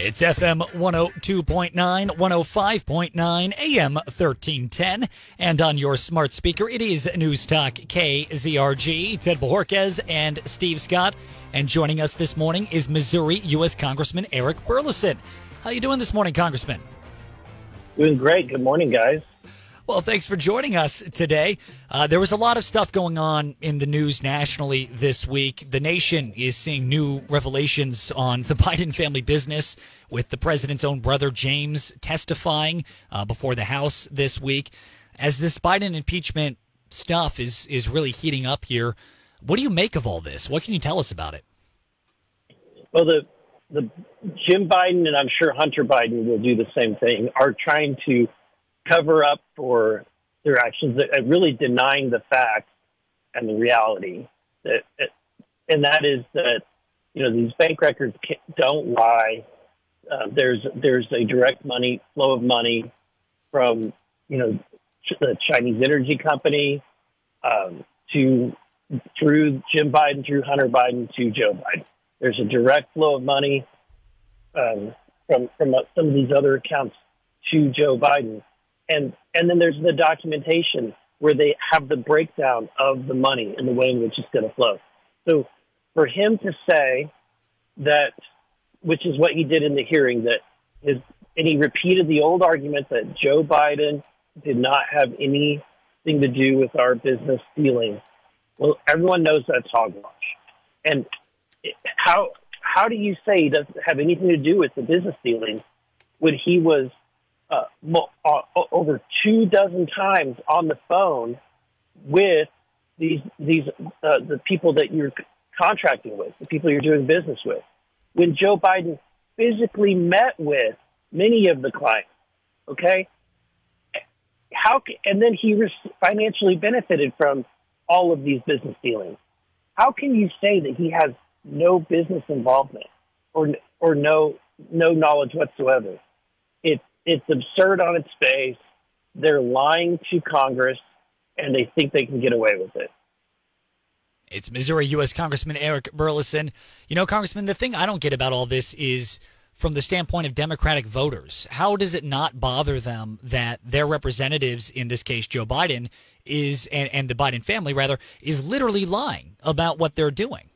It's FM 102.9, 105.9, AM 1310, and on your smart speaker, it is News Talk KZRG. Ted Bojorquez and Steve Scott. And joining us this morning is Missouri U.S. Congressman Eric Burlison. How you doing this morning, Congressman? Doing great. Good morning, guys. Well, thanks for joining us today. Uh, there was a lot of stuff going on in the news nationally this week. The nation is seeing new revelations on the Biden family business with the president's own brother, James, testifying uh, before the House this week. As this Biden impeachment stuff is, is really heating up here, what do you make of all this? What can you tell us about it? Well, the, the Jim Biden and I'm sure Hunter Biden will do the same thing, are trying to cover up for their actions, uh, really denying the facts and the reality that, and that is that you know these bank records don't lie. Uh, there's there's a direct money flow of money from you know the Chinese energy company um, to through Jim Biden through Hunter Biden to Joe Biden. There's a direct flow of money um, from from uh, some of these other accounts to Joe Biden and and then there's the documentation where they have the breakdown of the money and the way in which it's going to flow. So for him to say that, which is what he did in the hearing, that his and he repeated the old argument that Joe Biden did not have anything to do with our business dealings. Well, everyone knows that's hogwash. And how how do you say he doesn't have anything to do with the business dealings when he was uh, uh, over two dozen times on the phone with these these uh, the people that you're contracting with, the people you're doing business with. When Joe Biden physically met with many of the clients, okay, how and then he financially benefited from all of these business dealings. How can you say that he has no business involvement or or no no knowledge whatsoever? It's absurd on its face. They're lying to Congress, and they think they can get away with it. It's Missouri U.S. Congressman Eric Burlison. You know, Congressman, the thing I don't get about all this is from the standpoint of Democratic voters. How does it not bother them that their representatives, in this case Joe Biden, is and, and the Biden family rather, is literally lying about what they're doing?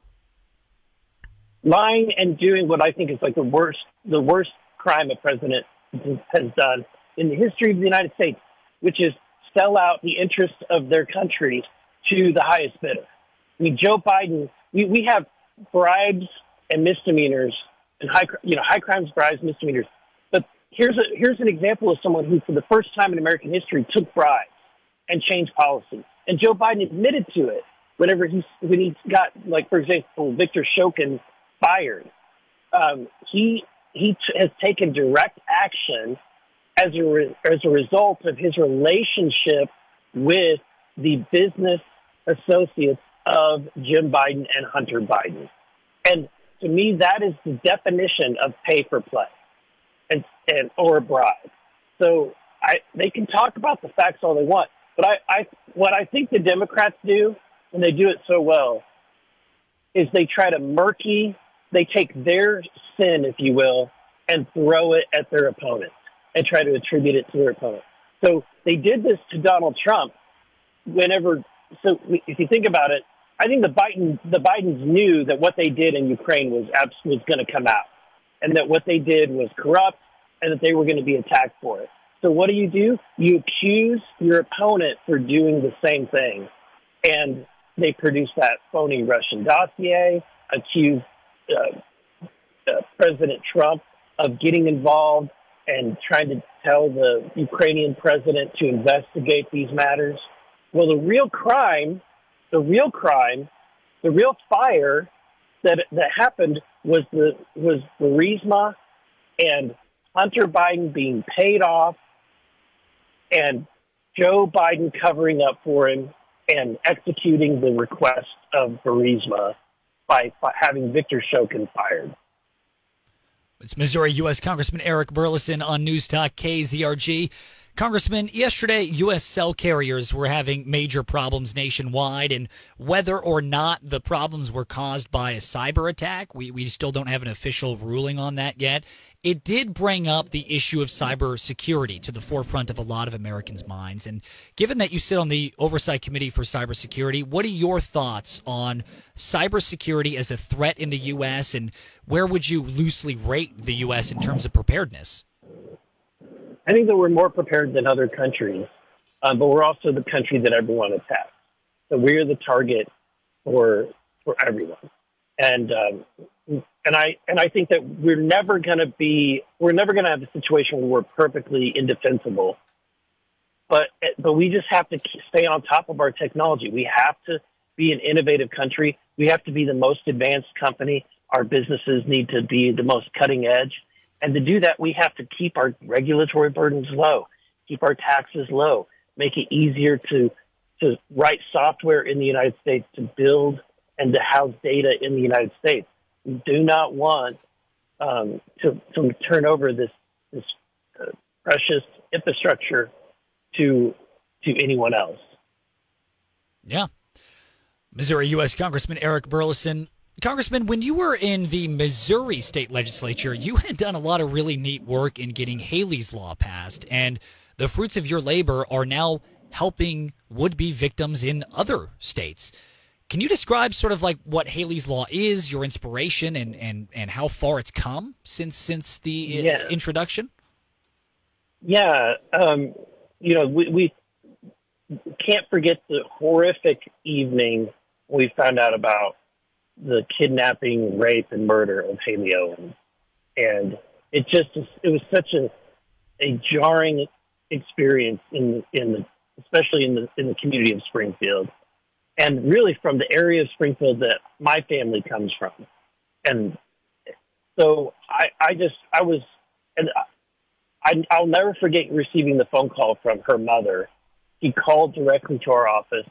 Lying and doing what I think is like the worst the worst crime a president has done in the history of the United States, which is sell out the interests of their country to the highest bidder. I mean, Joe Biden, we, we have bribes and misdemeanors and high, you know, high crimes, bribes, misdemeanors. But here's a, here's an example of someone who, for the first time in American history, took bribes and changed policy. And Joe Biden admitted to it whenever he, when he got, like, for example, Victor Shokin fired. Um, he he t- has taken direct action as a, re- as a result of his relationship with the business associates of Jim Biden and Hunter Biden. And to me, that is the definition of pay for play and, and or bribe. So I, they can talk about the facts all they want, but I, I, what I think the Democrats do, and they do it so well, is they try to murky they take their sin, if you will, and throw it at their opponent and try to attribute it to their opponent. So they did this to Donald Trump whenever. So if you think about it, I think the Biden the Bidens knew that what they did in Ukraine was was going to come out, and that what they did was corrupt, and that they were going to be attacked for it. So what do you do? You accuse your opponent for doing the same thing, and they produce that phony Russian dossier, accuse uh, uh, President Trump of getting involved and trying to tell the Ukrainian president to investigate these matters. Well, the real crime, the real crime, the real fire that that happened was the was Burisma and Hunter Biden being paid off and Joe Biden covering up for him and executing the request of Burisma by, having Victor Shokin fired. It's Missouri U.S. Congressman Eric Burlison on News Talk KZRG. Congressman, yesterday, U.S. cell carriers were having major problems nationwide, and whether or not the problems were caused by a cyber attack, we, we still don't have an official ruling on that yet. It did bring up the issue of cybersecurity to the forefront of a lot of Americans' minds. And given that you sit on the Oversight Committee for Cybersecurity, what are your thoughts on cybersecurity as a threat in the U.S., and where would you loosely rate the U.S. in terms of preparedness? I think that we're more prepared than other countries, um, but we're also the country that everyone attacks. So we're the target for for everyone, and um, and I and I think that we're never going to be we're never going to have a situation where we're perfectly indefensible. But but we just have to stay on top of our technology. We have to be an innovative country. We have to be the most advanced company. Our businesses need to be the most cutting edge. And to do that, we have to keep our regulatory burdens low, keep our taxes low, make it easier to, to write software in the United States, to build and to house data in the United States. We do not want um, to, to turn over this, this uh, precious infrastructure to, to anyone else. Yeah. Missouri U.S. Congressman Eric Burlison Congressman, when you were in the Missouri state legislature, you had done a lot of really neat work in getting Hailey's Law passed, and the fruits of your labor are now helping would be victims in other states. Can you describe sort of like what Hailey's Law is, your inspiration, and, and, and how far it's come since since the uh, yeah. introduction? Yeah, um, you know, we, we can't forget the horrific evening we found out about the kidnapping, rape, and murder of Hailey Owens, and it just it was such a a jarring experience in in the especially in the in the community of Springfield, and really from the area of Springfield that my family comes from, and so I I just I was and I I'll never forget receiving the phone call from her mother. He called directly to our office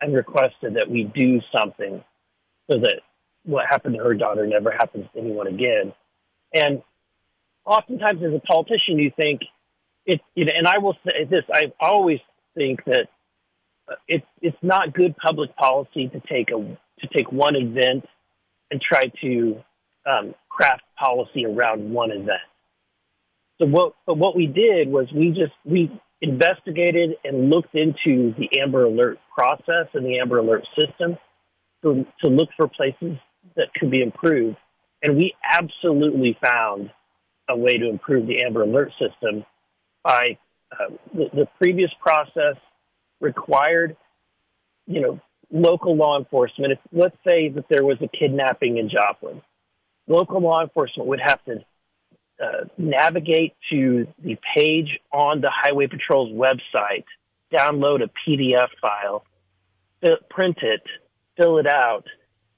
and requested that we do something so that what happened to her daughter never happens to anyone again. And oftentimes, as a politician, you think it. You know, and I will say this: I always think that it's it's not good public policy to take a to take one event and try to um, craft policy around one event. So what but what we did was we just we investigated and looked into the Amber Alert process and the Amber Alert system to, to look for places that could be improved. And we absolutely found a way to improve the Amber Alert system by uh, the, the previous process required, you know, local law enforcement. If let's say that there was a kidnapping in Joplin, local law enforcement would have to uh, navigate to the page on the Highway Patrol's website, download a PDF file, print it, fill it out,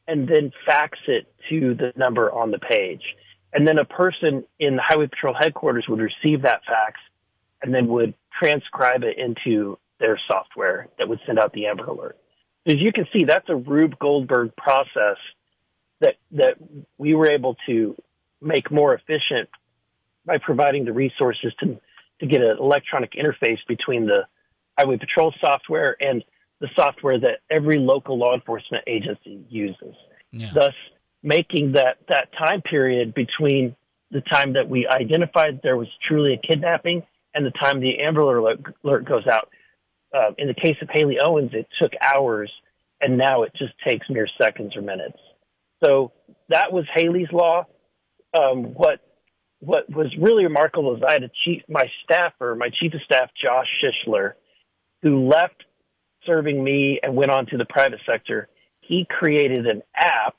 and then fax it to the number on the page. And then a person in the Highway Patrol headquarters would receive that fax and then would transcribe it into their software that would send out the Amber Alert. As you can see, that's a Rube Goldberg process that that we were able to make more efficient by providing the resources to to get an electronic interface between the Highway Patrol software and the software that every local law enforcement agency uses. Yeah. Thus, making that, that time period between the time that we identified there was truly a kidnapping and the time the Amber Alert, alert goes out. Uh, in the case of Hailey Owens, it took hours, and now it just takes mere seconds or minutes. So that was Hailey's law. Um, what what was really remarkable is I had a chief, my staffer, my chief of staff, Josh Shishler, who left serving me and went on to the private sector, he created an app.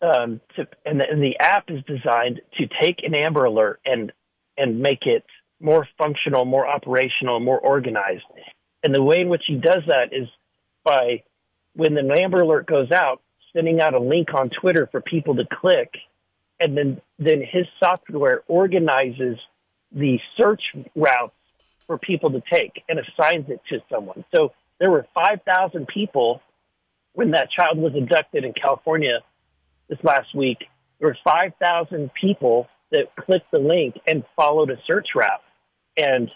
Um, to, and, the, and the app is designed to take an Amber Alert and and make it more functional, more operational, more organized. And the way in which he does that is by when the Amber Alert goes out, sending out a link on Twitter for people to click, and then then his software organizes the search routes for people to take and assigns it to someone. So there were 5,000 people when that child was abducted in California this last week. There were 5,000 people that clicked the link and followed a search route. And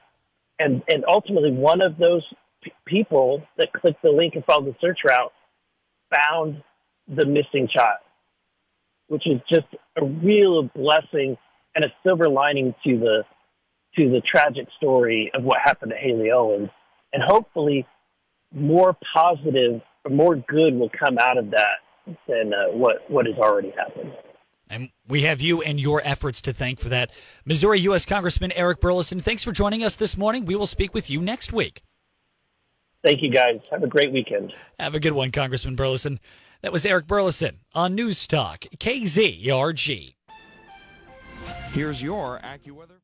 and and ultimately one of those p- people that clicked the link and followed the search route found the missing child, which is just a real blessing and a silver lining to the to the tragic story of what happened to Hailey Owens, and hopefully more positive or more good will come out of that than uh, what what has already happened. And we have you and your efforts to thank for that. Missouri U.S. Congressman Eric Burlison, thanks for joining us this morning. We will speak with you next week. Thank you, guys. Have a great weekend. Have a good one, Congressman Burlison. That was Eric Burlison on News Talk, KZRG. Here's your AccuWeather.